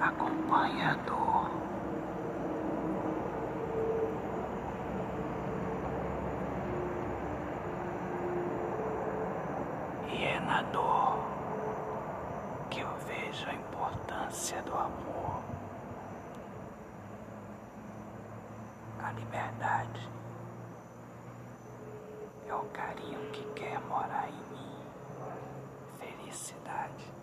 acompanhador. E é na dor que eu vejo a importância do amor, a liberdade é o carinho que quer morar em mim, felicidade.